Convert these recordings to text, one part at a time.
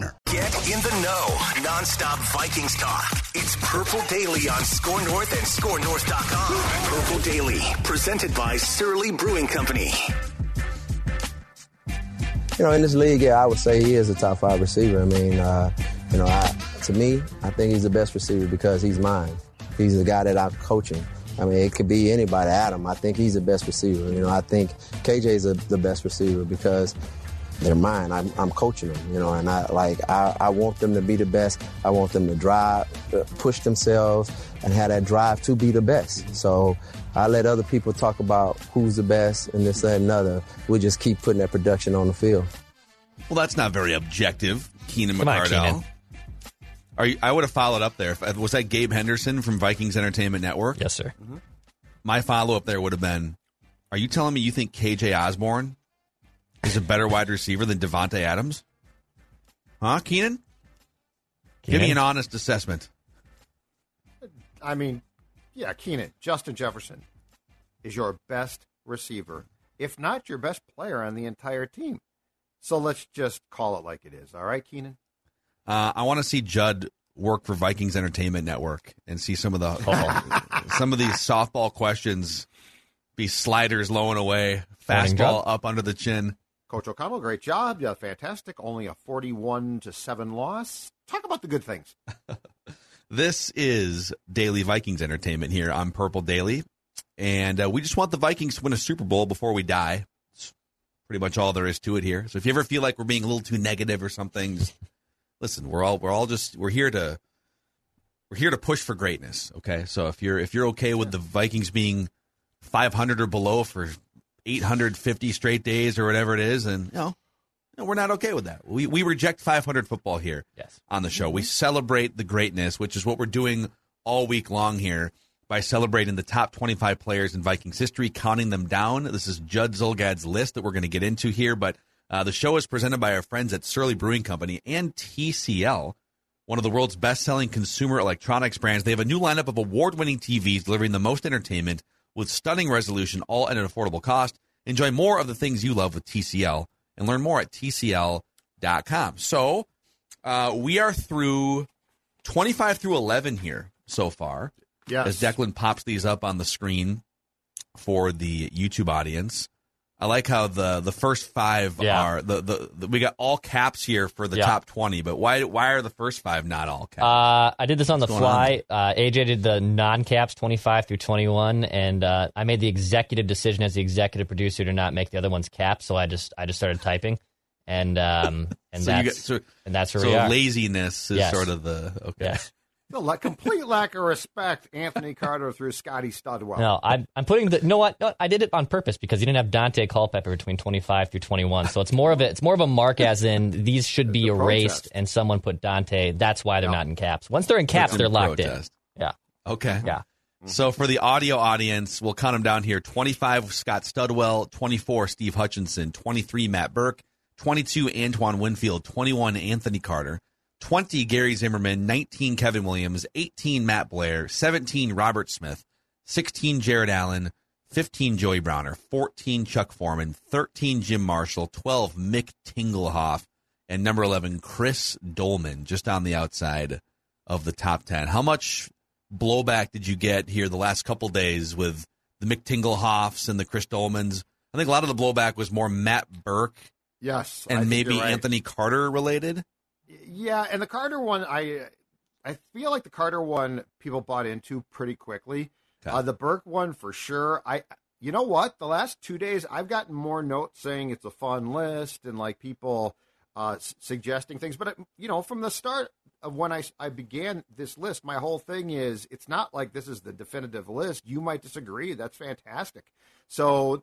Get in the know. Non-stop Vikings talk. It's Purple Daily on Score North and ScoreNorth.com. Purple Daily, presented by Surly Brewing Company. You know, in this league, yeah, I would say he is a top five receiver. I mean, uh, you know, I, to me, I think he's the best receiver because he's mine. He's the guy that I'm coaching. I mean, it could be anybody. Adam, I think he's the best receiver. You know, I think KJ is the best receiver because they're mine. I'm, I'm, coaching them, you know, and I like I, I, want them to be the best. I want them to drive, uh, push themselves, and have that drive to be the best. So I let other people talk about who's the best and this that, and another. We just keep putting that production on the field. Well, that's not very objective, Keenan McCardell. Are you, I would have followed up there. Was that Gabe Henderson from Vikings Entertainment Network? Yes, sir. Mm-hmm. My follow up there would have been: Are you telling me you think KJ Osborn is a better wide receiver than Davante Adams? Huh, Keenan? Give me an honest assessment. I mean, yeah, Keenan, Justin Jefferson is your best receiver, if not your best player on the entire team. So let's just call it like it is. All right, Keenan? Uh, I want to see Judd work for Vikings Entertainment Network and see some of the oh, some of these softball questions be sliders low and away, fastball up under the chin. Coach O'Connell, great job. Yeah, fantastic. Only a 41 to 7 loss. Talk about the good things. this is Daily Vikings Entertainment here on Purple Daily. And uh, we just want the Vikings to win a Super Bowl before we die. It's pretty much all there is to it here. So if you ever feel like we're being a little too negative or something, just listen, we're all we're all just we're here to we're here to push for greatness, okay? So if you're if you're okay with the Vikings being 500 or below for 850 straight days or whatever it is, and you know, we're not okay with that. We we reject 500 football here yes. on the show. We celebrate the greatness, which is what we're doing all week long here by celebrating the top 25 players in Vikings history, counting them down. This is Judd Zulgad's list that we're going to get into here, but uh, the show is presented by our friends at Surly Brewing Company and TCL, one of the world's best-selling consumer electronics brands. They have a new lineup of award-winning TVs delivering the most entertainment with stunning resolution, all at an affordable cost. Enjoy more of the things you love with TCL and learn more at TCL.com. So uh, we are through 25 through 11 here so far. Yes. As Declan pops these up on the screen for the YouTube audience. I like how the the first five yeah. are the, the, the we got all caps here for the yeah. top twenty, but why why are the first five not all caps? Uh, I did this on What's the fly. On? Uh, AJ did the non caps twenty five through twenty one, and uh, I made the executive decision as the executive producer to not make the other ones caps. So I just I just started typing, and um and so that's got, so, and that's where so laziness is yes. sort of the okay. Yes. The complete lack of respect, Anthony Carter through Scotty Studwell. No, I'm, I'm putting the. You know what? No, I did it on purpose because you didn't have Daunte Culpepper between 25 through 21. So it's more of a it's more of a mark as in these should be erased, protest. and someone put Daunte. That's why they're not in caps. Once they're in caps, they're locked protest. in. Yeah. Okay. Yeah. So for the audio audience, we'll count them down here: 25 Scott Studwell, 24 Steve Hutchinson, 23 Matt Burke, 22 Antoine Winfield, 21 Anthony Carter. 20 Gary Zimmerman, 19 Kevin Williams, 18 Matt Blair, 17 Robert Smith, 16 Jared Allen, 15 Joey Browner, 14 Chuck Foreman, 13 Jim Marshall, 12 Mick Tingelhoff, and number 11 Chris Doleman, just on the outside of the top 10. How much blowback did you get here the last couple days with the Mick Tingelhoffs and the Chris Dolemans? I think a lot of the blowback was more Matt Birk. Yes. And maybe right. Anthony Carter related Yeah, and the Carter one, I I feel like the Carter one people bought into pretty quickly. Okay. Uh, the Birk one for sure. I you know what? The last two days, I've gotten more notes saying it's a fun list and like people uh, s- suggesting things. But you know, from the start of when I I began this list, my whole thing is it's not like this is the definitive list. You might disagree. That's fantastic. So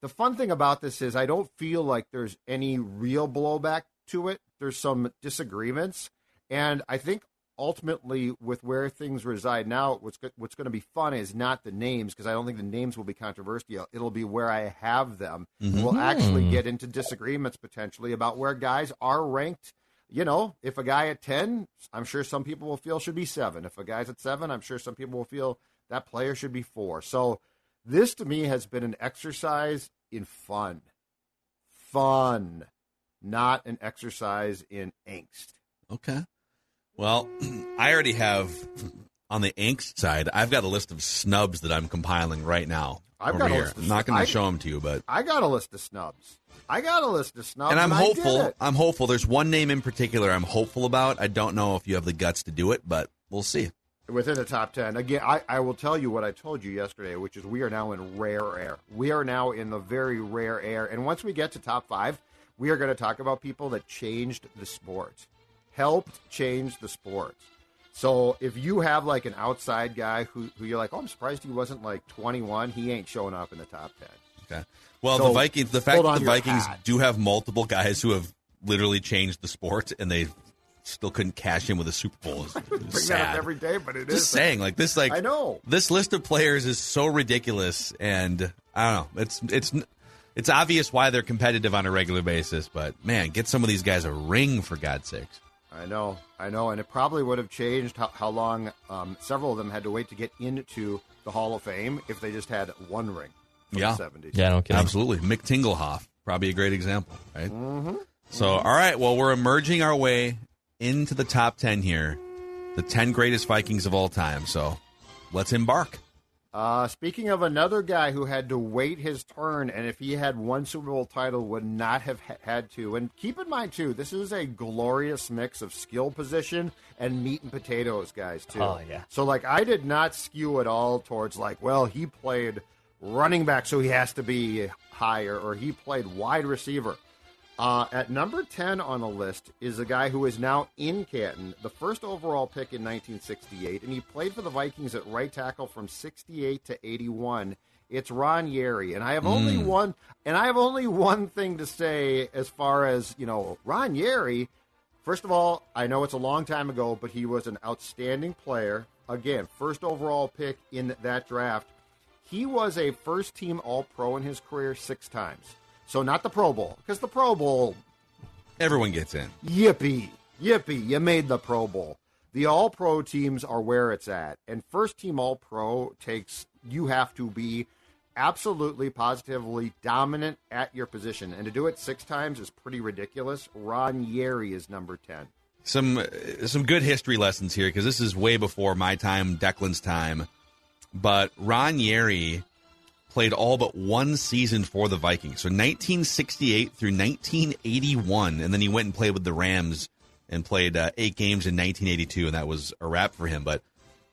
the fun thing about this is I don't feel like there's any real blowback to it. There's some disagreements, and I think ultimately with where things reside now, what's what's going to be fun is not the names because I don't think the names will be controversial. It'll be where I have them. Mm-hmm. We'll actually hmm. get into disagreements potentially about where guys are ranked. You know, if a guy at ten, I'm sure some people will feel should be seven. If a guy's at seven, I'm sure some people will feel that player should be four. So this to me has been an exercise in fun, fun, not an exercise in angst. Okay. Well, I already have on the angst side. I've got a list of snubs that I'm compiling right now. I've got here. I'm not going to show them to you, but I got a list of snubs. I got a list of snubs, and I'm and hopeful. I'm hopeful. There's one name in particular I'm hopeful about. I don't know if you have the guts to do it, but we'll see. Within the top ten, again, I, I will tell you what I told you yesterday, which is we are now in rare air. We are now in the very rare air, and once we get to top five, we are going to talk about people that changed the sport helped change the sport. So if you have like an outside guy who, who you're like, oh, I'm surprised he wasn't like 21, he ain't showing up in the top 10. Okay. Well, so the Vikings, the fact that the Vikings hat. do have multiple guys who have literally changed the sport and they still couldn't cash in with a Super Bowl is, sad. every day, but it Just is saying, like this, like I know this list of players is so ridiculous, and I don't know. It's it's it's obvious why they're competitive on a regular basis, but man, get some of these guys a ring for God's sakes. I know, I know, and it probably would have changed how, how long um, several of them had to wait to get into the Hall of Fame if they just had one ring. yeah, the 70s. yeah, okay, absolutely. Mick Tingelhoff, probably a great example, right? Mm-hmm. So, all right, well, we're emerging our way into the top ten here, the ten greatest Vikings of all time. So, let's embark. Uh, speaking of another guy who had to wait his turn, and if he had one Super Bowl title, would not have ha- had to. And keep in mind too, this is a glorious mix of skill position and meat and potatoes, guys. Too. Oh yeah. So like, I did not skew at all towards like, well, he played running back, so he has to be higher, or he played wide receiver. Uh, at number 10 on the list is a guy who is now in Canton, the first overall pick in 1968, and he played for the Vikings at right tackle from 68 to 81. It's Ron Yary, and I have only mm. one and I have only one thing to say as far as, you know, Ron Yary. First of all, I know it's a long time ago, but he was an outstanding player. Again, first overall pick in that draft. He was a first team All Pro in his career 6 times. So not the Pro Bowl, because the Pro Bowl. Everyone gets in. Yippee. Yippee. You made the Pro Bowl. The All Pro teams are where it's at. And first team All Pro takes, you have to be absolutely positively dominant at your position. And to do it six times is pretty ridiculous. Ron Yary is number 10. Some some good history lessons here because this is way before my time, Declan's time. But Ron Yary played all but one season for the Vikings. So 1968 through 1981, and then he went and played with the Rams and played uh, eight games in 1982, and that was a wrap for him. But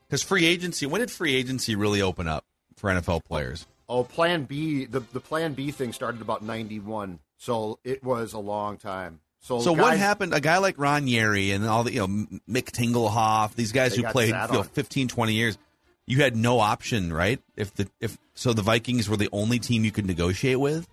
because free agency, when did free agency really open up for NFL players? Oh, Plan B, the the Plan B thing started about 91, so it was a long time. So, so guys, what happened? A guy like Ron Yary and all the you know Mick Tingelhoff, these guys who played you know, 15, 20 years you had no option, right? If the if so, the Vikings were the only team you could negotiate with.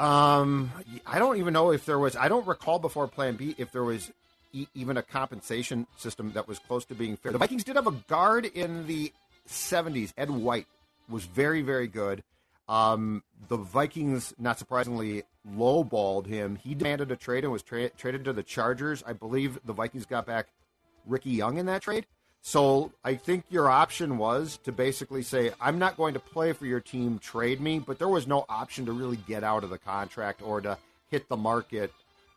Um, I don't even know if there was. I don't recall before Plan B if there was e- even a compensation system that was close to being fair. The Vikings did have a guard in the '70s. Ed White was very, very good. Um, the Vikings, not surprisingly, lowballed him. He demanded a trade and was tra- traded to the Chargers. I believe the Vikings got back Ricky Young in that trade. So I think your option was to basically say, I'm not going to play for your team, trade me, but there was no option to really get out of the contract or to hit the market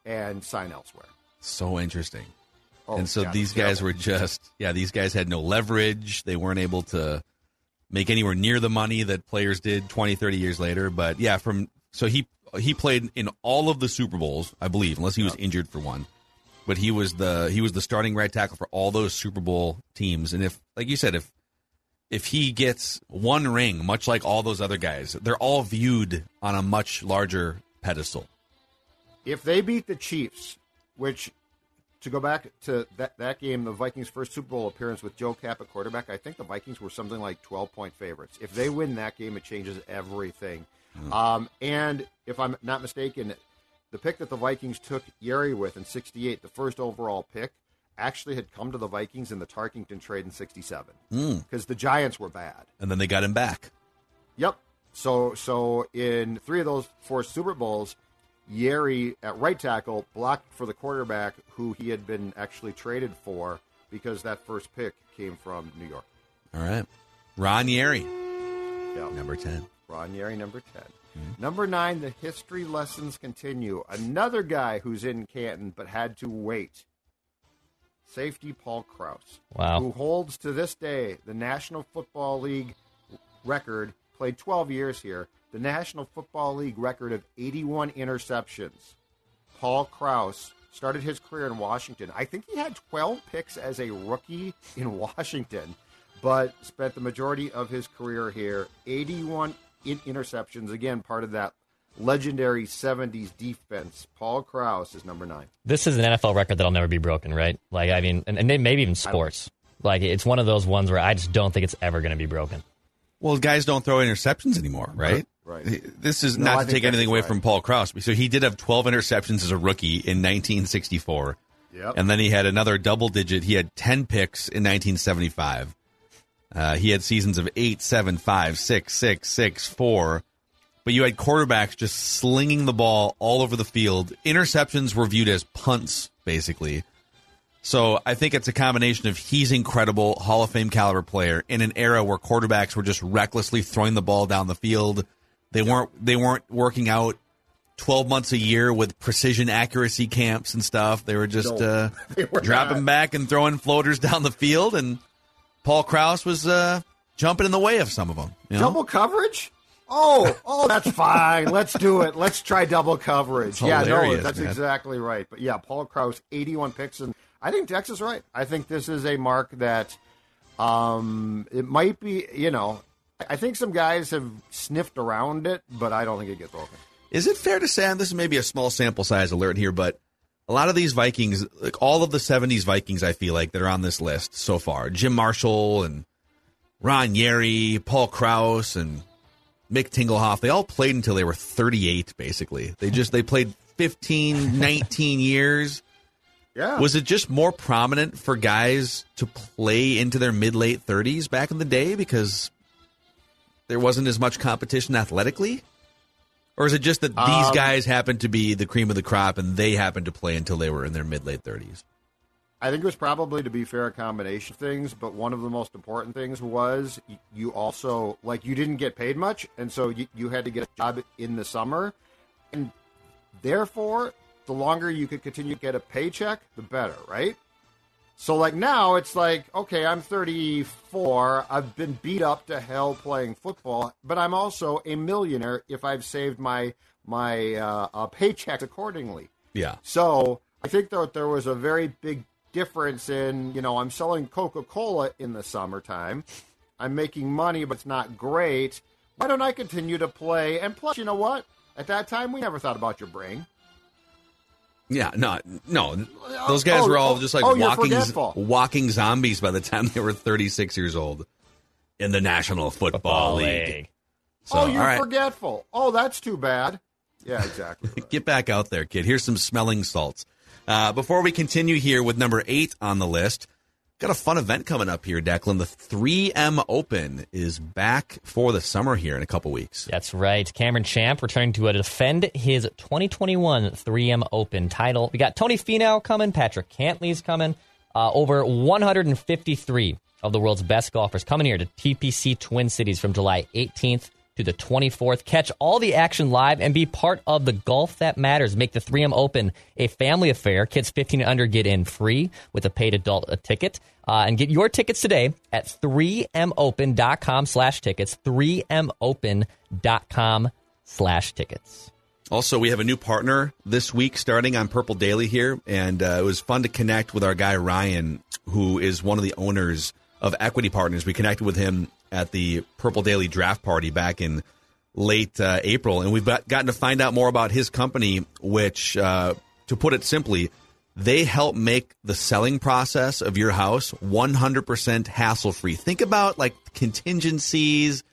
and sign elsewhere. So interesting. Oh, and so yeah, these guys terrible. were just, yeah, these guys had no leverage. They weren't able to make anywhere near the money that players did 20, 30 years later. But yeah, from, so he, he played in all of the Super Bowls, I believe, unless he was injured for one. But he was the he was the starting right tackle for all those Super Bowl teams. And if, like you said, if if he gets one ring, much like all those other guys, they're all viewed on a much larger pedestal. If they beat the Chiefs, which to go back to that, that game, the Vikings' first Super Bowl appearance with Joe Kapp at quarterback, I think the Vikings were something like 12 point favorites. If they win that game, it changes everything. Mm. Um, and if I'm not mistaken, the pick that the Vikings took Yary with in 68, the first overall pick, actually had come to the Vikings in the Tarkenton trade in 67 because mm. the Giants were bad. And then they got him back. Yep. So so in three of those four Super Bowls, Yary at right tackle blocked for the quarterback who he had been actually traded for because that first pick came from New York. All right. Ron Yary. Yep. Number 10. Ron Yary, number 10. Mm-hmm. Number nine, the history lessons continue. Another guy who's in Canton but had to wait. Safety Paul Krause. Wow. Who holds to this day the National Football League record, played 12 years here, the National Football League record of 81 interceptions. Paul Krause started his career in Washington. I think he had 12 picks as a rookie in Washington, but spent the majority of his career here. 81 in interceptions. Again, part of that legendary 70s defense. Paul Krause is number nine. This is an NFL record that'll never be broken, right? Like, I mean, and, and maybe even sports. Like, it's one of those ones where I just don't think it's ever going to be broken. Well, guys don't throw interceptions anymore, right? Right. This is no, not to take anything away right. from Paul Krause. So he did have 12 interceptions as a rookie in 1964. Yep. And then he had another double digit. He had 10 picks in 1975. Uh, he had seasons of 8, 7, 5, 6, 6, 6, 4. But you had quarterbacks just slinging the ball all over the field. Interceptions were viewed as punts, basically. So I think it's a combination of he's incredible, Hall of Fame caliber player in an era where quarterbacks were just recklessly throwing the ball down the field they weren't they weren't working out 12 months a year with precision accuracy camps and stuff. They were just no, uh, were dropping not. back and throwing floaters down the field. And Paul Krause was uh, jumping in the way of some of them. You know? Double coverage? Oh, oh, that's fine. Let's do it. Let's try double coverage. yeah, no, that's man. exactly right. But yeah, Paul Krause, 81 picks. And I think Tex is right. I think this is a mark that um, it might be, you know, I think some guys have sniffed around it, but I don't think it gets broken. Is it fair to say, and this is maybe a small sample size alert here, but a lot of these Vikings, like all of the 70s Vikings, I feel like that are on this list so far Jim Marshall and Ron Yary, Paul Krause, and Mick Tingelhoff, they all played until they were 38, basically. They just, they played 15, 19 years. Yeah. Was it just more prominent for guys to play into their mid late 30s back in the day because there wasn't as much competition athletically? Or is it just that these um, guys happen to be the cream of the crop and they happened to play until they were in their mid late 30s? I think it was probably, to be fair, a combination of things, but one of the most important things was you also, like, you didn't get paid much, and so you, you had to get a job in the summer. And therefore, the longer you could continue to get a paycheck, the better, right? So like now it's like, okay, I'm 34. I've been beat up to hell playing football, but I'm also a millionaire if I've saved my my uh, uh, paycheck accordingly. Yeah. So I think that there was a very big difference in, you know, I'm selling Coca-Cola in the summertime. I'm making money, but it's not great. Why don't I continue to play? And plus, you know what? At that time, we never thought about your brain. Yeah, no, no. Those guys oh, were all just like oh, walking walking zombies by the time they were 36 years old in the National Football, Football League. League. So, oh, you're right. forgetful. Oh, that's too bad. Yeah, exactly. Right. Get back out there, kid. Here's some smelling salts. Uh, before we continue here with number eight on the list, Got a fun event coming up here, Declan. The 3M Open is back for the summer here in a couple weeks. That's right. Cameron Champ returning to defend his 2021 3M Open title. We got Tony Finau coming, Patrick Cantlay's coming. Uh, over 153 of the world's best golfers coming here to TPC Twin Cities from July 18th to the 24th. Catch all the action live and be part of the golf that matters. Make the 3M Open a family affair. Kids 15 and under get in free with a paid adult a ticket. Uh, and get your tickets today at 3mopen.com slash tickets. 3mopen.com slash tickets. Also, we have a new partner this week starting on Purple Daily here, and uh, it was fun to connect with our guy Ryan, who is one of the owners of Equity Partners. We connected with him at the Purple Daily draft party back in late uh, April, and we've got, gotten to find out more about his company, which, uh, to put it simply, they help make the selling process of your house 100% hassle free. Think about like contingencies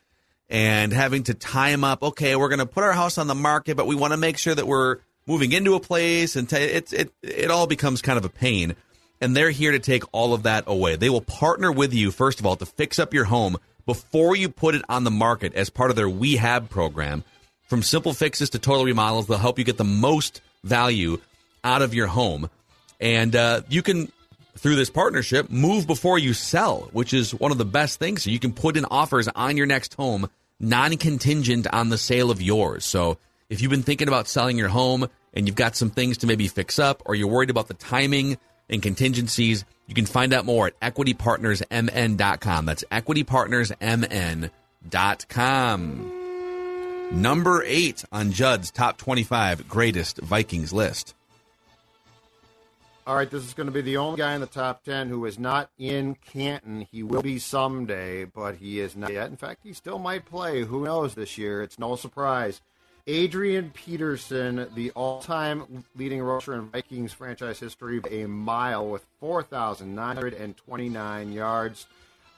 and having to time up. Okay, we're going to put our house on the market, but we want to make sure that we're moving into a place, and t- it it it all becomes kind of a pain. And they're here to take all of that away. They will partner with you first of all to fix up your home before you put it on the market as part of their WeHab program. From simple fixes to total remodels, they'll help you get the most value out of your home. And uh, you can, through this partnership, move before you sell, which is one of the best things. So you can put in offers on your next home, non contingent on the sale of yours. So if you've been thinking about selling your home and you've got some things to maybe fix up, or you're worried about the timing and contingencies, you can find out more at equitypartnersmn.com. That's equitypartnersmn.com. Number eight on Judd's top 25 greatest Vikings list. All right, this is going to be the only guy in the top 10 who is not in Canton. He will be someday, but he is not yet. In fact, he still might play. Who knows this year? It's no surprise. Adrian Peterson, the all time leading rusher in Vikings franchise history, a mile with 4,929 yards.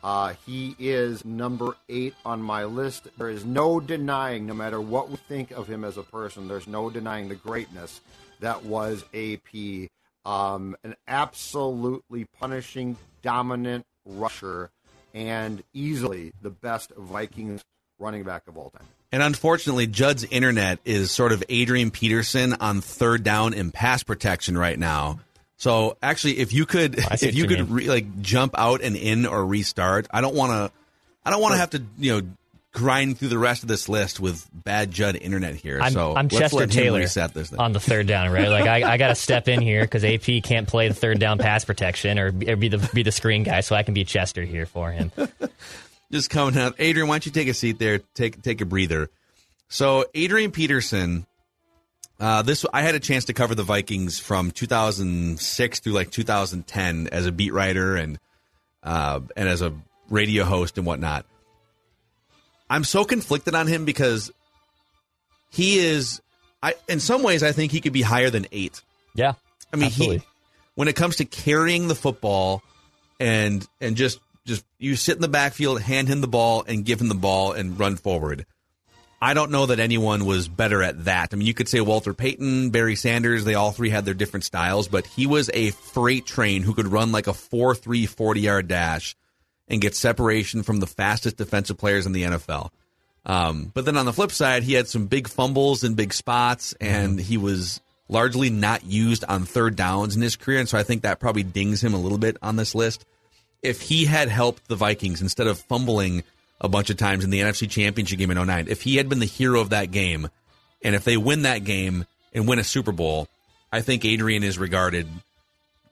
Uh, he is number eight on my list. There is no denying, no matter what we think of him as a person, there's no denying the greatness that was AP um, an absolutely punishing, dominant rusher, and easily the best Vikings running back of all time. And unfortunately, Judd's internet is sort of Adrian Peterson on third down and pass protection right now. So actually, if you could, if you could re, like jump out and in or restart, I don't want to, I don't want to have to, you know, grind through the rest of this list with bad Judd internet here. I'm, so I'm Chester Taylor reset this thing. on the third down, right? Like I, I got to step in here because AP can't play the third down pass protection or, or be the be the screen guy, so I can be Chester here for him. Just coming out, Adrian. Why don't you take a seat there? Take take a breather. So Adrian Peterson. Uh, this I had a chance to cover the Vikings from 2006 through like 2010 as a beat writer and uh, and as a radio host and whatnot. I'm so conflicted on him because he is. I in some ways I think he could be higher than eight. Yeah, I mean absolutely. he when it comes to carrying the football and and just just you sit in the backfield, hand him the ball, and give him the ball and run forward. I don't know that anyone was better at that. I mean, you could say Walter Payton, Barry Sanders, they all three had their different styles, but he was a freight train who could run like a 4 3 40 yard dash and get separation from the fastest defensive players in the NFL. Um, but then on the flip side, he had some big fumbles and big spots, and he was largely not used on third downs in his career. And so I think that probably dings him a little bit on this list. If he had helped the Vikings instead of fumbling a bunch of times in the NFC Championship game in 09, if he had been the hero of that game, and if they win that game and win a Super Bowl, I think Adrian is regarded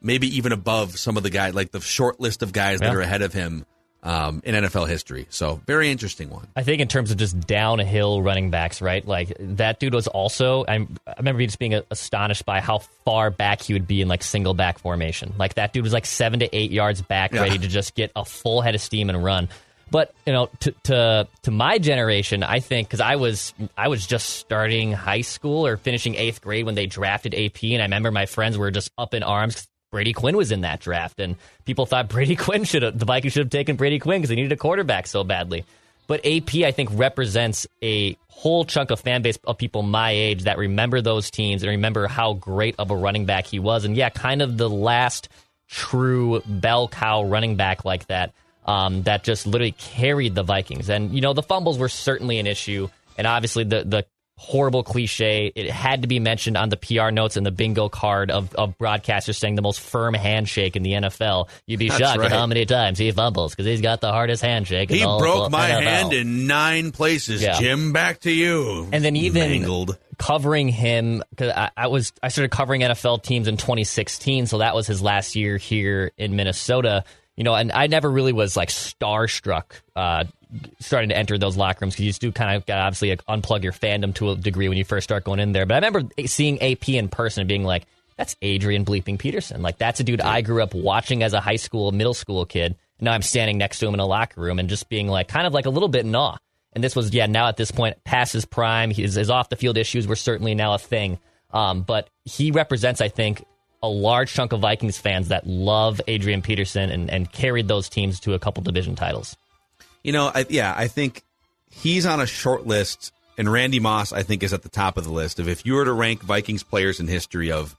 maybe even above some of the guys, like the short list of guys that are ahead of him um, in NFL history. So very interesting one. I think in terms of just downhill running backs, right? Like that dude was also. I'm, I remember just being astonished by how far back he would be in like single back formation. Like that dude was like seven to eight yards back, Yeah. ready to just get a full head of steam and run. But you know, to to, to my generation, I think because I was I was just starting high school or finishing eighth grade when they drafted AP, and I remember my friends were just up in arms. Brady Quinn was in that draft, and people thought Brady Quinn should have the Vikings should have taken Brady Quinn because they needed a quarterback so badly. But AP, I think, represents a whole chunk of fan base of people my age that remember those teams and remember how great of a running back he was. And yeah, kind of the last true bell cow running back like that um, that just literally carried the Vikings. And, you know, the fumbles were certainly an issue. And obviously, the, the horrible cliche, it had to be mentioned on the PR notes and the bingo card of, of broadcasters saying the most firm handshake in the NFL. You'd be That's shocked right. at how many times he fumbles because he's got the hardest handshake. in He broke my NFL. hand in nine places. Yeah. Jim, back to you. And then even Mangled. covering him because I, I was I started covering NFL teams in 2016, so that was his last year here in Minnesota. you know, and I never really was like starstruck uh, starting to enter those locker rooms because you just do kind of got obviously like, unplug your fandom to a degree when you first start going in there. But I remember seeing AP in person and being like, that's Adrian Bleeping Peterson. Like, that's a dude I grew up watching as a high school, middle school kid. Now I'm standing next to him in a locker room and just being like, kind of like a little bit in awe. And this was, yeah, now at this point, past his prime. His, his off the field issues were certainly now a thing. Um, but he represents, I think, a large chunk of Vikings fans that love Adrian Peterson and, and carried those teams to a couple division titles. You know, I, yeah, I think he's on a short list, and Randy Moss, I think, is at the top of the list of if you were to rank Vikings players in history of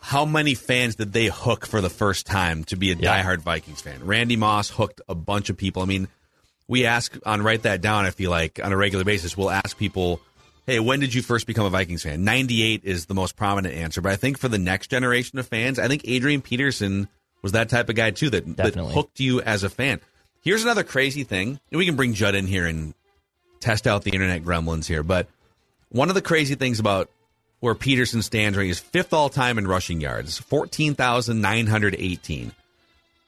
how many fans did they hook for the first time to be a yeah. diehard Vikings fan? Randy Moss hooked a bunch of people. I mean, we ask on Write That Down, I feel like, on a regular basis, we'll ask people hey, when did you first become a Vikings fan? 98 is the most prominent answer. But I think for the next generation of fans, I think Adrian Peterson was that type of guy too that, that hooked you as a fan. Here's another crazy thing. We can bring Judd in here and test out the internet gremlins here. But one of the crazy things about where Peterson stands right is fifth all time in rushing yards, 14,918.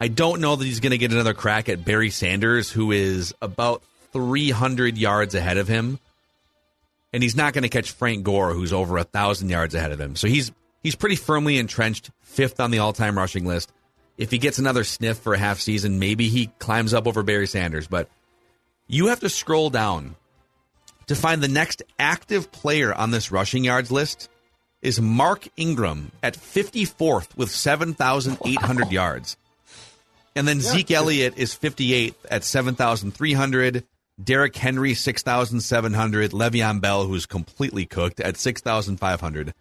I don't know that he's going to get another crack at Barry Sanders, who is about 300 yards ahead of him and he's not going to catch Frank Gore, who's over a thousand yards ahead of him. So he's he's pretty firmly entrenched, fifth on the all-time rushing list. If he gets another sniff for a half season, maybe he climbs up over Barry Sanders. But you have to scroll down to find the next active player on this rushing yards list is Mark Ingram at 54th with 7,800 wow. yards. And then yeah. Zeke Elliott is 58th at 7,300. Derrick Henry, 6,700. Le'Veon Bell, who's completely cooked, at 6,500.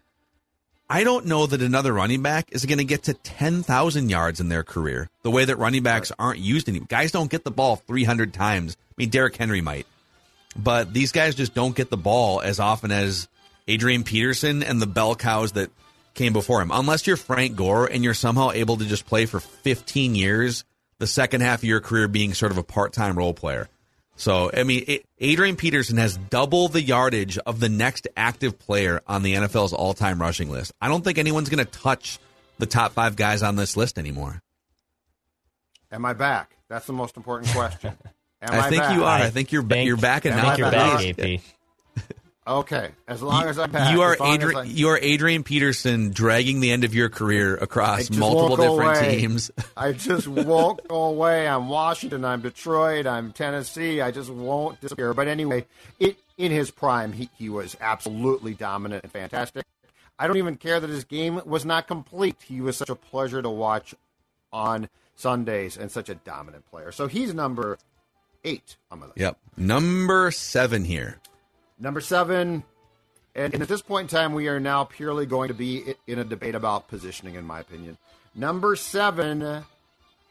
I don't know that another running back is going to get to 10,000 yards in their career the way that running backs aren't used anymore. Guys don't get the ball 300 times. I mean, Derrick Henry might. But these guys just don't get the ball as often as Adrian Peterson and the bell cows that came before him. Unless you're Frank Gore and you're somehow able to just play for 15 years, the second half of your career being sort of a part time role player. So, I mean, Adrian Peterson has double the yardage of the next active player on the NFL's all time rushing list. I don't think anyone's going to touch the top five guys on this list anymore. Am I back? That's the most important question. Am I, I think back? you are. I think you're back. You're back in. I think you're back, AP. Okay, as long as I'm back. You are Adrian. I... You are Adrian Peterson dragging the end of your career across multiple different away. teams. I just won't go away. I'm Washington. I'm Detroit. I'm Tennessee. I just won't disappear. But anyway, it, in his prime, he, he was absolutely dominant and fantastic. I don't even care that his game was not complete. He was such a pleasure to watch on Sundays and such a dominant player. So he's number eight on my list. Yep, number seven here. Number seven, and, and, at this point in time, we are now purely going to be in a debate about positioning, in my opinion. Number seven,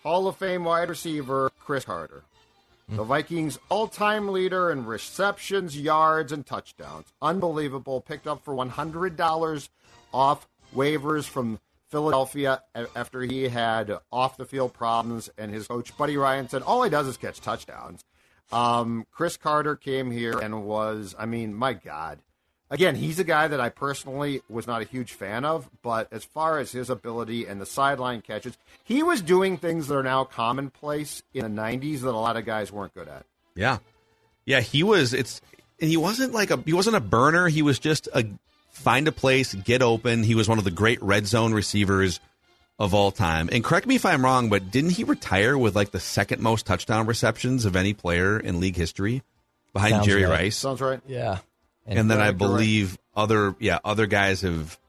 Hall of Fame wide receiver Cris Carter. Mm. The Vikings' all time leader in receptions, yards, and touchdowns. Unbelievable. Picked up for $100 off waivers from Philadelphia after he had off the field problems, and his coach, Buddy Ryan, said, All he does is catch touchdowns. Um, Cris Carter came here and was, I mean, my God. Again, he's a guy that I personally was not a huge fan of, but as far as his ability and the sideline catches, he was doing things that are now commonplace in the 90s that a lot of guys weren't good at. Yeah. Yeah, he was, it's, he wasn't like a, he wasn't a burner. He was just a find a place, get open. He was one of the great red zone receivers of all time. And correct me if I'm wrong, but didn't he retire with like the second most touchdown receptions of any player in league history behind Sounds Jerry right. Rice? Sounds right. Yeah. And, and then I believe right. other yeah, other guys have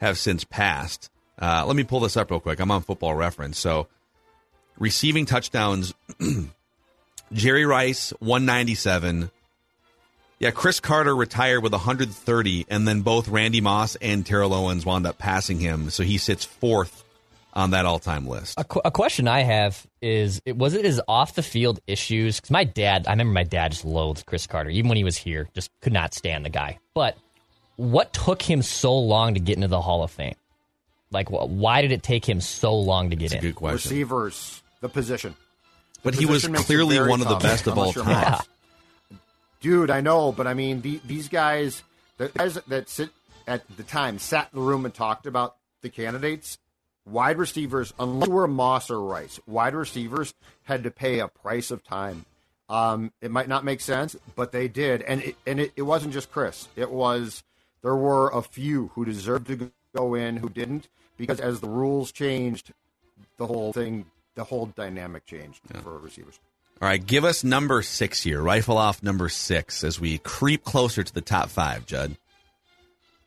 have since passed. Uh, let me pull this up real quick. I'm on football reference. So receiving touchdowns Jerry Rice 197. Yeah, Cris Carter retired with 130, and then both Randy Moss and Terrell Owens wound up passing him, so he sits fourth on that all-time list. A, qu- a question I have is: Was it his off-the-field issues? Because my dad, I remember my dad just loathed Cris Carter, even when he was here, just could not stand the guy. But what took him so long to get into the Hall of Fame? Like, why did it take him so long to get That's in? good question. Receivers, the position. The but position he was clearly one tough, of the best of all time. Yeah. Dude, I know, but I mean, the, these guys, the guys that sit at the time sat in the room and talked about the candidates wide receivers, unless you were Moss or Rice, wide receivers had to pay a price of time. Um, it might not make sense, but they did, and it, and it, it wasn't just Chris. It was there were a few who deserved to go in who didn't because as the rules changed, the whole thing, the whole dynamic changed yeah. for receivers. All right, give us number six here. Rifle off number six as we creep closer to the top five, Judd.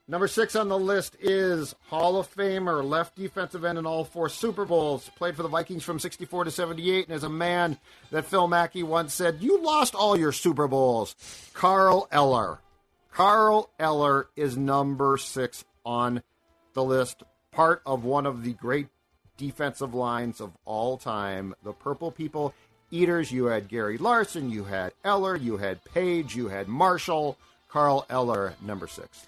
Number six on the list is Hall of Famer, left defensive end in all four Super Bowls, played for the Vikings from 64 to 78, and as a man that Phil Mackey once said, You lost all your Super Bowls. Carl Eller. Carl Eller is number six on the list, part of one of the great defensive lines of all time. The Purple People Eaters, you had Gary Larsen, you had Eller, you had Page, you had Marshall. Carl Eller, number six.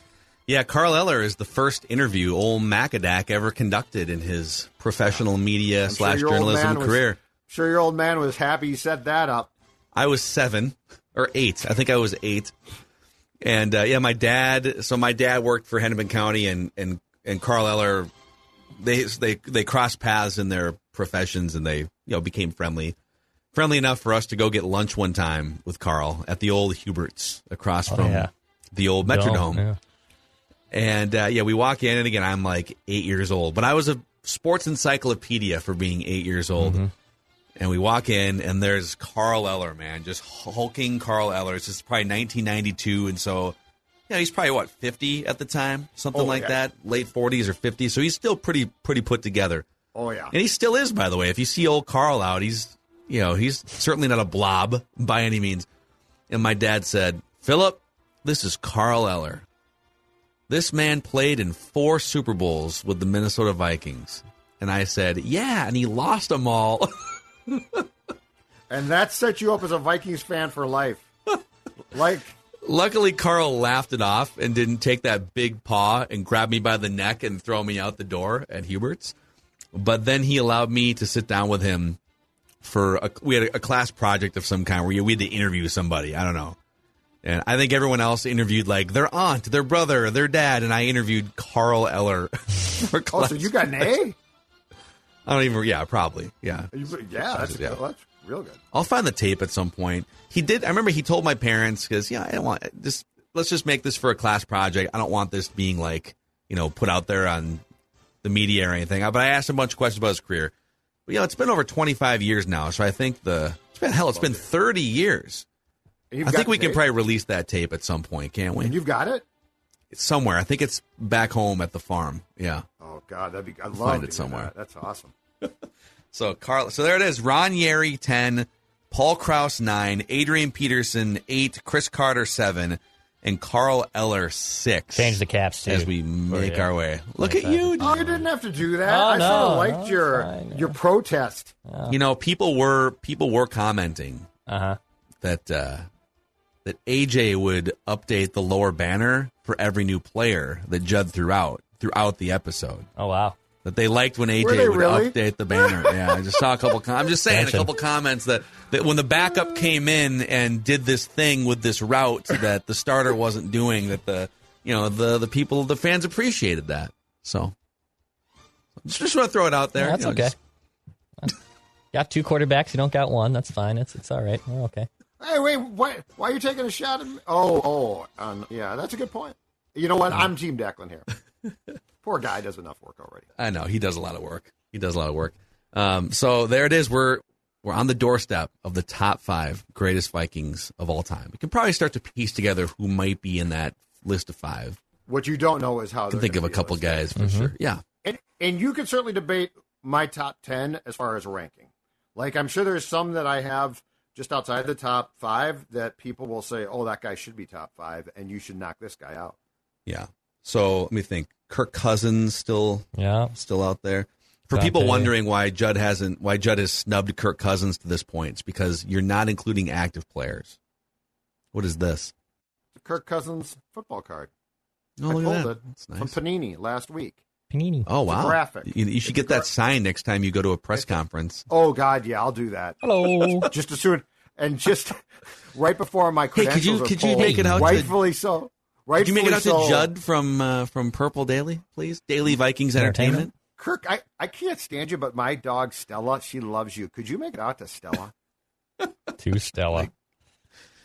Yeah, Carl Eller is the first interview old Macadac ever conducted in his professional media I'm slash sure journalism career. Was, sure, your old man was happy you set that up. I was seven or eight. I think I was eight. And uh, yeah, my dad. So my dad worked for Hennepin County, and and and Carl Eller. They they they crossed paths in their professions, and they you know became friendly, friendly enough for us to go get lunch one time with Carl at the old Huberts across oh, from yeah. the old Metrodome. Yeah. And uh, yeah, we walk in, and again, I'm like eight years old, but I was a sports encyclopedia for being eight years old. Mm-hmm. And we walk in, and there's Carl Eller, man, just hulking Carl Eller. It's just probably 1992, and so yeah, he's probably what 50 at the time, something oh, like yeah. that, late 40s or 50s. So he's still pretty pretty put together. Oh yeah, and he still is, by the way. If you see old Carl out, he's you know he's certainly not a blob by any means. And my dad said, Philip, this is Carl Eller. This man played in four Super Bowls with the Minnesota Vikings. And I said, Yeah, and he lost them all. and that set you up as a Vikings fan for life. like, luckily, Carl laughed it off and didn't take that big paw and grab me by the neck and throw me out the door at Hubert's. But then he allowed me to sit down with him for a, we had a, a class project of some kind where we had to interview somebody. I don't know. And I think everyone else interviewed like their aunt, their brother, their dad, and I interviewed Carl Eller. For oh, so you got an A? I don't even. Yeah, probably. Yeah. You, yeah, that's, yeah. that's real good. I'll find the tape at some point. He did. I remember he told my parents because yeah, I don't want this. Let's just make this for a class project. I don't want this being like you know put out there on the media or anything. But I asked him a bunch of questions about his career. But yeah, it's been over 25 years now, so I think the it's been hell. It's been 30 years I think we can probably release that tape at some point, can't we? And you've got it? It's somewhere. I think it's back home at the farm. Yeah. Oh God, that'd be. I'd love find it somewhere. That. That's awesome. so Carl, so there it is. Ron Yary ten, Paul Krause nine, Adrian Peterson eight, Cris Carter seven, and Carl Eller six. Change the caps too as we make our way. Look at you. Oh, you didn't have to do that. Oh, I no, sort of liked no, your fine, your protest. You know, people were people were commenting uh-huh. that. uh that AJ would update the lower banner for every new player that Judd threw out throughout the episode. Oh wow. That they liked when AJ would really? update the banner. yeah, I just saw a couple. Com- I'm just saying Mention. a couple comments that, that when the backup came in and did this thing with this route that the starter wasn't doing, that the you know the the people the fans appreciated that. So just, just want to throw it out there. Yeah, that's you know, okay. Just... got two quarterbacks. You don't got one. That's fine. It's it's all right. We're okay. Hey, wait, why, why are you taking a shot at me? Oh, oh, um, yeah, that's a good point. You know what? I'm Team Declan here. Poor guy does enough work already. I know he does a lot of work. He does a lot of work. Um, so there it is. We're we're on the doorstep of the top five greatest Vikings of all time. We can probably start to piece together who might be in that list of five. What you don't know is how. I can think of a couple guys for mm-hmm. sure. Yeah, and and you can certainly debate my top ten as far as ranking. Like I'm sure there's some that I have just outside the top five that people will say, "Oh, that guy should be top five, and you should knock this guy out." Yeah. So let me think. Kirk Cousins still, yeah, still out there. For people wondering why Judd hasn't, why Judd has snubbed Kirk Cousins to this point, it's because you're not including active players. What is this? The Kirk Cousins football card. Oh, I look at that. it nice. from Panini last week. Panini. Oh wow! graphic. You, you should get that sign next time you go to a press conference. Oh God, yeah, I'll do that. Hello. just as soon and just right before my credentials hey, could you could you make it out? Rightfully to, so. Rightfully could you make it out so. to Judd from uh, from Purple Daily, please? Daily Vikings Entertainment. Kirk, I, I can't stand you, but my dog Stella, she loves you. Could you make it out to Stella? to Stella.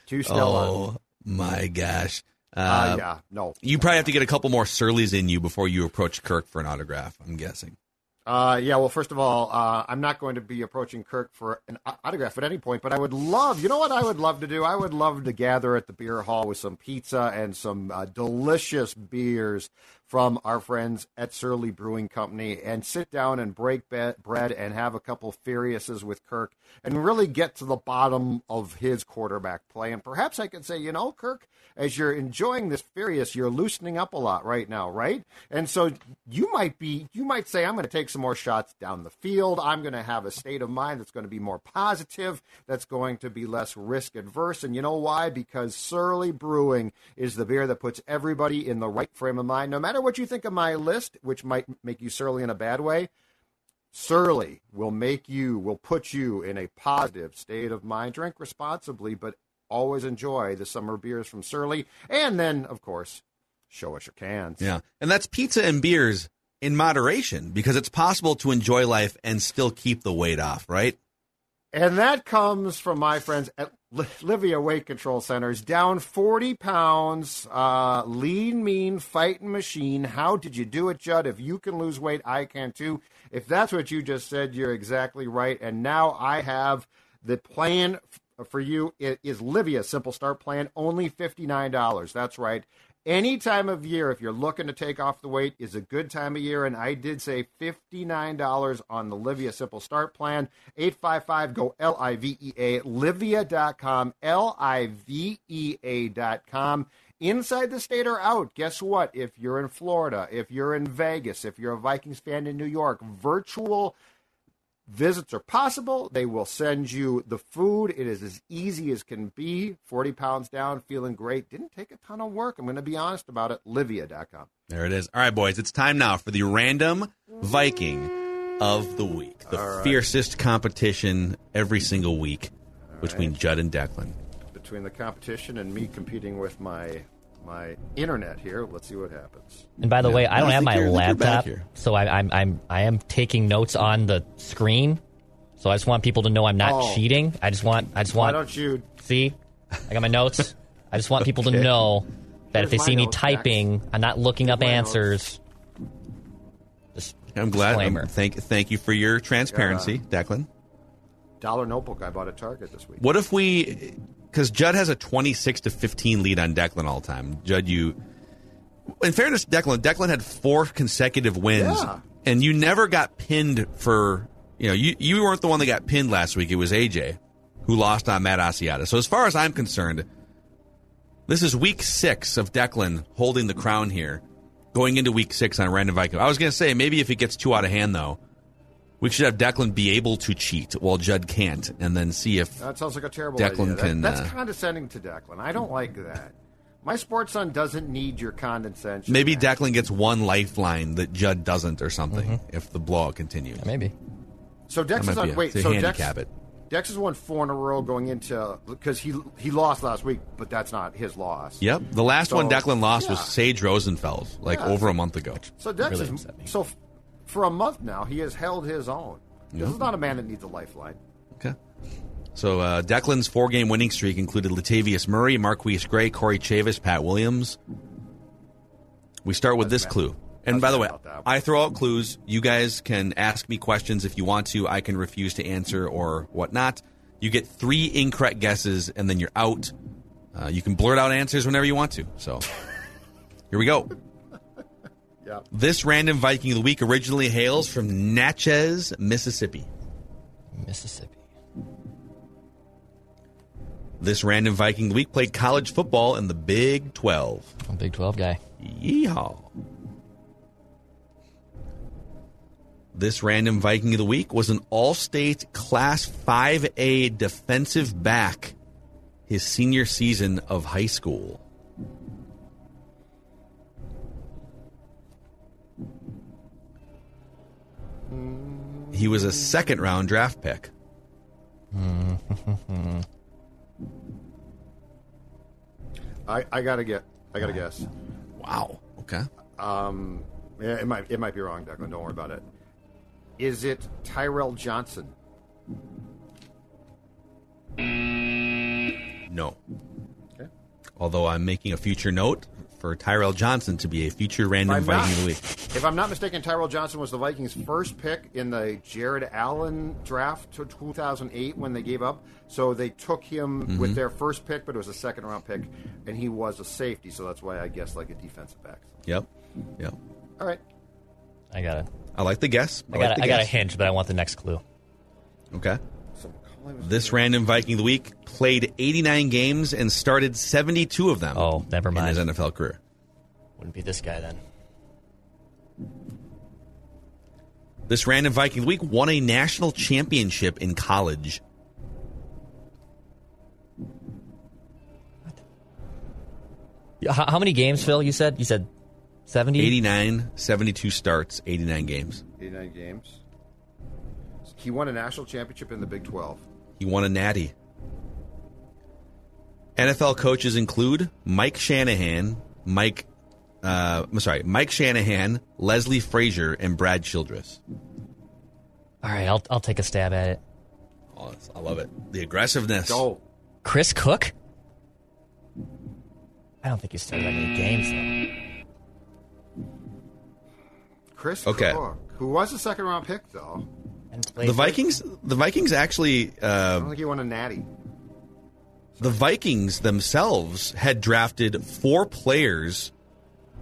to Stella. Oh my gosh. Uh, Uh, yeah, no. You probably have to get a couple more Surleys in you before you approach Kirk for an autograph. I'm guessing. Uh, yeah, well, first of all, uh, I'm not going to be approaching Kirk for an autograph at any point, but I would love, you know what I would love to do? I would love to gather at the beer hall with some pizza and some uh, delicious beers from our friends at Surly Brewing Company and sit down and break be- bread and have a couple Furiouses with Kirk and really get to the bottom of his quarterback play. And perhaps I could say, you know, Kirk, as you're enjoying this Furious, you're loosening up a lot right now, right? And so you might be, you might say, I'm going to take some more shots down the field. I'm going to have a state of mind that's going to be more positive, that's going to be less risk adverse. And you know why? Because Surly Brewing is the beer that puts everybody in the right frame of mind. No matter what you think of my list, which might make you surly in a bad way, Surly will make you, will put you in a positive state of mind. Drink responsibly, but always enjoy the summer beers from Surly. And then, of course, show us your cans. Yeah. And that's pizza and beers in moderation because it's possible to enjoy life and still keep the weight off, right? And that comes from my friends at Livea Weight Control Centers. Down 40 pounds, uh, lean, mean, fighting machine. How did you do it, Judd? If you can lose weight, I can too. If that's what you just said, you're exactly right. And now I have the plan for you. It is Livea Simple Start Plan, only $59. That's right. Any time of year, if you're looking to take off the weight, is a good time of year. And I did say $59 on the Livea Simple Start Plan. 855 go L I V E A, Livea.com, L I V E A.com. Inside the state or out, guess what? If you're in Florida, if you're in Vegas, if you're a Vikings fan in New York, virtual visits are possible. They will send you the food. It is as easy as can be. 40 pounds down, feeling great. Didn't take a ton of work. I'm going to be honest about it. Livea.com. There it is. All right, boys, it's time now for the random Viking of the week. The fiercest competition every single week between Judd and Declan. Between the competition and me competing with my my internet here, let's see what happens. And by the Yeah. way, I don't I have my you're- I think you're back laptop, here. so I, I'm I'm I am taking notes on the screen. So I just want people to know I'm not Oh. cheating. I just want I just Why want don't you? see. I got my notes. I just want people to know that if they see me notes, typing, I'm not looking up answers. Just I'm glad. um, thank, thank you for your transparency, Declan. Dollar notebook I bought at Target this week. What if we, because Judd has a 26 to 15 lead on Declan all the time. Judd, you, in fairness, Declan, Declan had four consecutive wins, Yeah. and you never got pinned for, you know, you, you weren't the one that got pinned last week. It was AJ who lost on Matt Asiata. So as far as I'm concerned, this is week six of Declan holding the crown here, going into week six on Random Viking. I was going to say, maybe if it gets too out of hand, though, we should have Declan be able to cheat while Judd can't, and then see if That sounds like a terrible Declan idea. That- can, that's uh, condescending to Declan. I don't like that. My sports son doesn't need your condescension. Maybe man. Declan gets one lifeline that Judd doesn't, or something. Mm-hmm. If the blowout continues, maybe. So Dex That is might be on. a- Wait, so Dex, handicap it. Dex has won four in a row going into because he he lost last week, but that's not his loss. Yep. The last So, one Declan lost was. Sage Rosenfels, like Yeah. over a month ago. So Dex Really is so f- for a month now he has held his own. This is not a man that needs a lifeline. Okay. So uh, Declan's four-game winning streak included Latavius Murray, Marquise Gray, Corey Chavous, Pat Williams. We start with this mad. clue. And was by the way. I throw out clues. You guys can ask me questions if you want to. I can refuse to answer or whatnot. You get three incorrect guesses, and then you're out. Uh, you can blurt out answers whenever you want to. So here we go. Yeah. This random Viking of the week originally hails from Natchez, Mississippi. Mississippi. This random Viking of the week played college football in the Big 12. I'm a Big 12 guy. Yeehaw. This random Viking of the week was an all state Class 5A defensive back his senior season of high school. He was a second round draft pick. I, I gotta get I gotta guess. Wow. Okay. Um, yeah, it might it might be wrong, Declan. Don't worry about it. Is it Tyrell Johnson? No. Okay. Although I'm making a future note for Tyrell Johnson to be a future random I'm Viking not- of the week. If I'm not mistaken, Tyrell Johnson was the Vikings' first pick in the Jared Allen draft to 2008 when they gave up. So they took him Mm-hmm. with their first pick, but it was a second round pick, and he was a safety. So that's why I guess like a defensive back. Yep. Yep. All right. I got it. I like the guess. I like got. the I got a guess. hint, but I want the next clue. Okay. So McCauley was This random Viking of the week played 89 games and started 72 of them. Oh, never in mind. his NFL career. Wouldn't be this guy then. This random Viking of the week won a national championship in college. How, how many games, Phil? You said you said seventy. 89, 72 starts, 89 games. 89 games. He won a national championship in the Big 12. He won a natty. NFL coaches include Mike Shanahan, Mike, uh, I'm sorry, Mike Shanahan, Leslie Frazier, and Brad Childress. All right, I'll I'll take a stab at it. Oh, I love it. The aggressiveness. Go. Chris Cook. I don't think he started that many games though. Chris Okay. Cook, who was a second round pick, though. And played The for- Vikings, the Vikings actually, I uh, don't think he won a natty. the Vikings themselves had drafted four players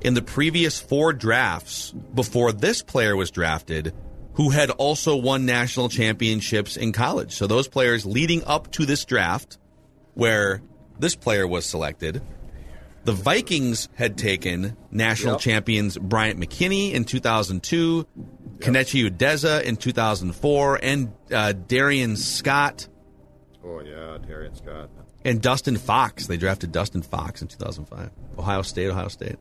in the previous four drafts before this player was drafted who had also won national championships in college. So those players leading up to this draft where this player was selected, the Vikings had taken national Yep. champions Bryant McKinnie in 2002, Kenechi Udeze in 2004, and uh, Darrion Scott Oh, yeah, Darrion Scott. and Dustin Fox. They drafted Dustin Fox in 2005. Ohio State, Ohio State.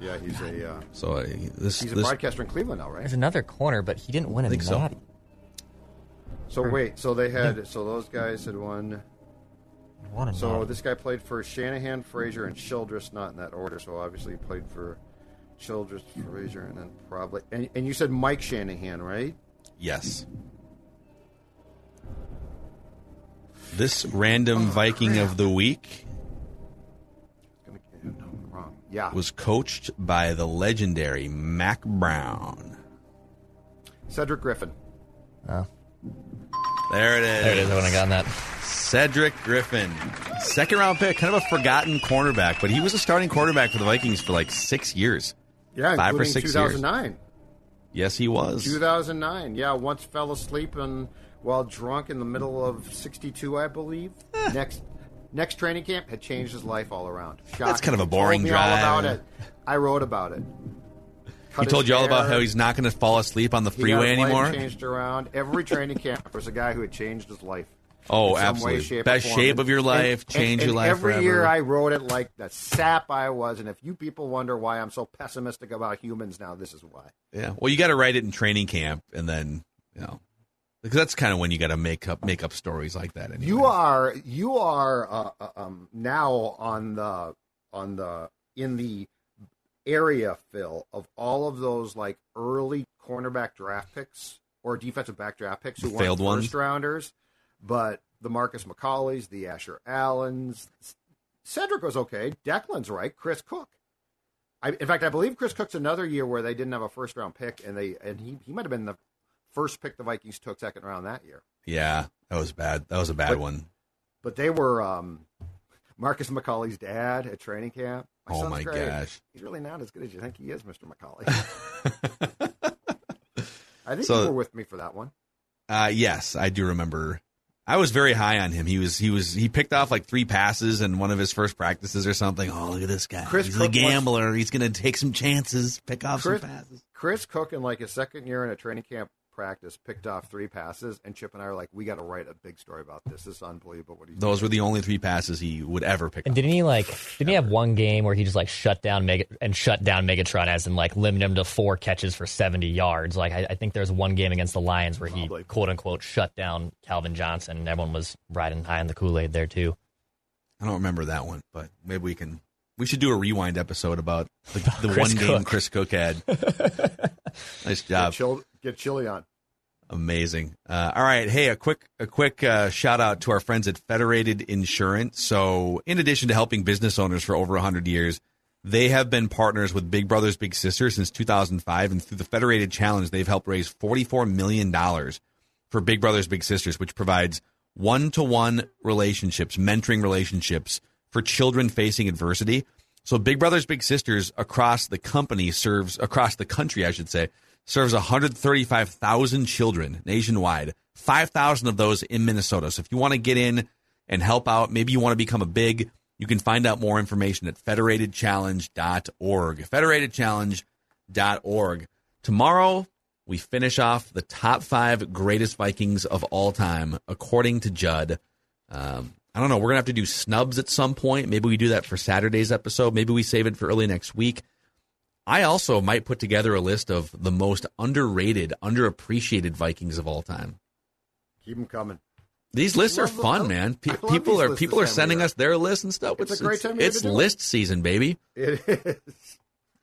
Yeah, he's a uh, So uh, this, he's a broadcaster in Cleveland now, right? There's another corner, but he didn't win a think so. So wait, so they had so those guys had won. Won a So natty. this guy played for Shanahan, Frazier, and Childress, not in that order. So obviously he played for Childress, Frazier, and then probably. And, and you said Mike Shanahan, right? yes. This random oh, Viking of the week Gonna get no, I'm wrong. Yeah, was coached by the legendary Mack Brown. Cedric Griffin. Oh, There it is. there it is. I wouldn't have gotten that. Cedric Griffin. Second round pick, kind of a forgotten cornerback, but he was a starting quarterback for the Vikings for like six years. Yeah, Five or six years. 2009. Yes, he was. 2009. Yeah, once fell asleep and while drunk in the middle of 62, I believe. Eh. next next training camp had changed his life all around. Shocking. That's kind of a He boring told all about drive. it. I wrote about it. Cut He told you all about how he's not going to fall asleep on the freeway anymore. Changed around every training camp. Was a guy who had changed his life. Oh, absolutely. Way, shape, Best shape of your life, and- change and your life Every forever. year I wrote it like the sap I was, and if you people wonder why I'm so pessimistic about humans now, this is why. Yeah. Well, you got to write it in training camp, and then you know, because that's kind of when you got to make up make up stories like that. Anyway. You are you are uh, uh, um, now on the on the in the area, Phil, of all of those like early cornerback draft picks or defensive back draft picks who weren't Failed first ones? rounders, but the Marcus McCauley's, the Asher Allens, Cedric was okay. Declan's right. Chris Cook. I, in fact, I believe Chris Cook's another year where they didn't have a first round pick, and they and he, he might have been the first pick the Vikings took second round that year. Yeah, that was bad. That was a bad But- one. But they were um, Marcus McCauley's dad at training camp. Oh my great. gosh. He's really not as good as you think he is, Mr. McCauley. I think So- you were with me for that one. Uh, yes, I do remember. I was very high on him. He was he was he picked off like three passes in one of his first practices or something. Oh, look at this guy. Chris He's Cook a was- gambler. He's going to take some chances, pick off Chris, some passes. Chris Cook, in like his second year in a training camp practice, picked off three passes, and Chip and I are like, we got to write a big story about this. This is unbelievable. What he's Those were the only three passes he would ever pick And up. didn't he like? Didn't he have one game where he just like shut down Mega and shut down Megatron as in like limited him to four catches for seventy yards? Like I, I think there's one game against the Lions where he Probably. quote unquote shut down Calvin Johnson, and everyone was riding high on the Kool Aid there too. I don't remember that one, but maybe we can. We should do a rewind episode about the, the Chris one game Chris Cook had. nice get, job. chill, get chili on. Amazing. Uh, all right, hey, a quick a quick uh, shout out to our friends at Federated Insurance. So, in addition to helping business owners for over 100 years, they have been partners with Big Brothers Big Sisters since 2005 and through the Federated Challenge, they've helped raise 44 million dollars for Big Brothers Big Sisters, which provides one-to-one relationships, mentoring relationships for children facing adversity. So Big Brothers Big Sisters across the company serves across the country, I should say, serves 135,000 children nationwide. 5,000 of those in Minnesota. So if you want to get in and help out, maybe you want to become a big, you can find out more information at federatedchallenge.org. Federatedchallenge.org. Tomorrow, we finish off the top five greatest Vikings of all time, according to Judd. Um, I don't know. We're going to have to do snubs at some point. Maybe we do that for Saturday's episode. Maybe we save it for early next week. I also might put together a list of the most underrated, underappreciated Vikings of all time. Keep them coming. These lists are fun, man. Pe- people are people are sending us their lists and stuff. It's, it's a great time. It's, it's list it. season, baby. It is.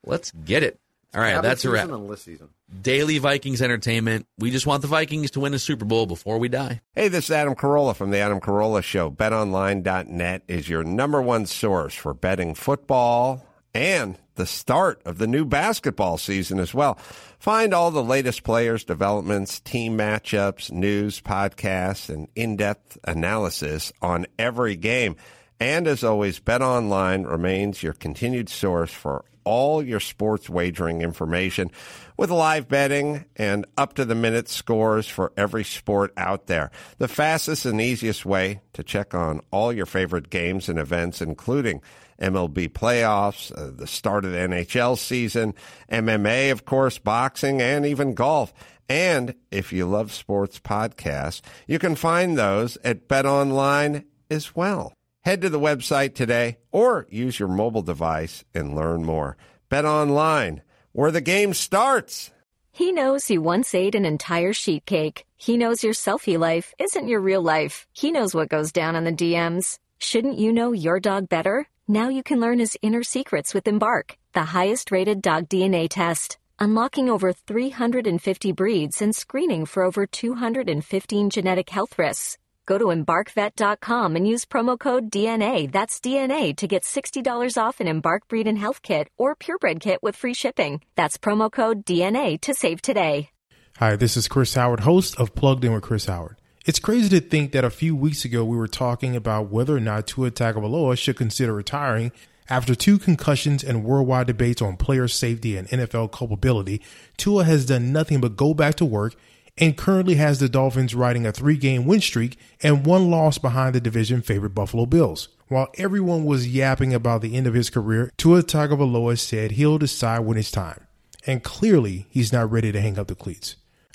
Let's get it. All right, that's a wrap. list season. Daily Vikings entertainment. We just want the Vikings to win a Super Bowl before we die. Hey, this is Adam Carolla from the Adam Carolla Show. BetOnline.net is your number one source for betting football and the start of the new basketball season as well. Find all the latest players, developments, team matchups, news, podcasts, and in-depth analysis on every game. And as always, BetOnline remains your continued source for all your sports wagering information with live betting and up to the minute scores for every sport out there. The fastest and easiest way to check on all your favorite games and events, including MLB playoffs, uh, the start of the NHL season, MMA, of course, boxing, and even golf. And if you love sports podcasts, you can find those at BetOnline as well. Head to the website today or use your mobile device and learn more. Bet online, where the game starts. He knows you once ate an entire sheet cake. He knows your selfie life isn't your real life. He knows what goes down on the DMs. Shouldn't you know your dog better? Now you can learn his inner secrets with Embark, the highest rated dog DNA test, unlocking over 350 breeds and screening for over 215 genetic health risks. Go to embarkvet.com and use promo code DNA, that's DNA, to get $60 off an Embark Breed and Health Kit or Purebred Kit with free shipping. That's promo code DNA to save today. Hi, this is Chris Howard, host of Plugged In with Chris Howard. It's crazy to think that a few weeks ago we were talking about whether or not Tua Tagovailoa should consider retiring after two concussions and worldwide debates on player safety and NFL culpability. Tua has done nothing but go back to work and currently has the Dolphins riding a three-game win streak and one loss behind the division favorite Buffalo Bills. While everyone was yapping about the end of his career, Tua Tagovailoa said he'll decide when it's time. And clearly, he's not ready to hang up the cleats.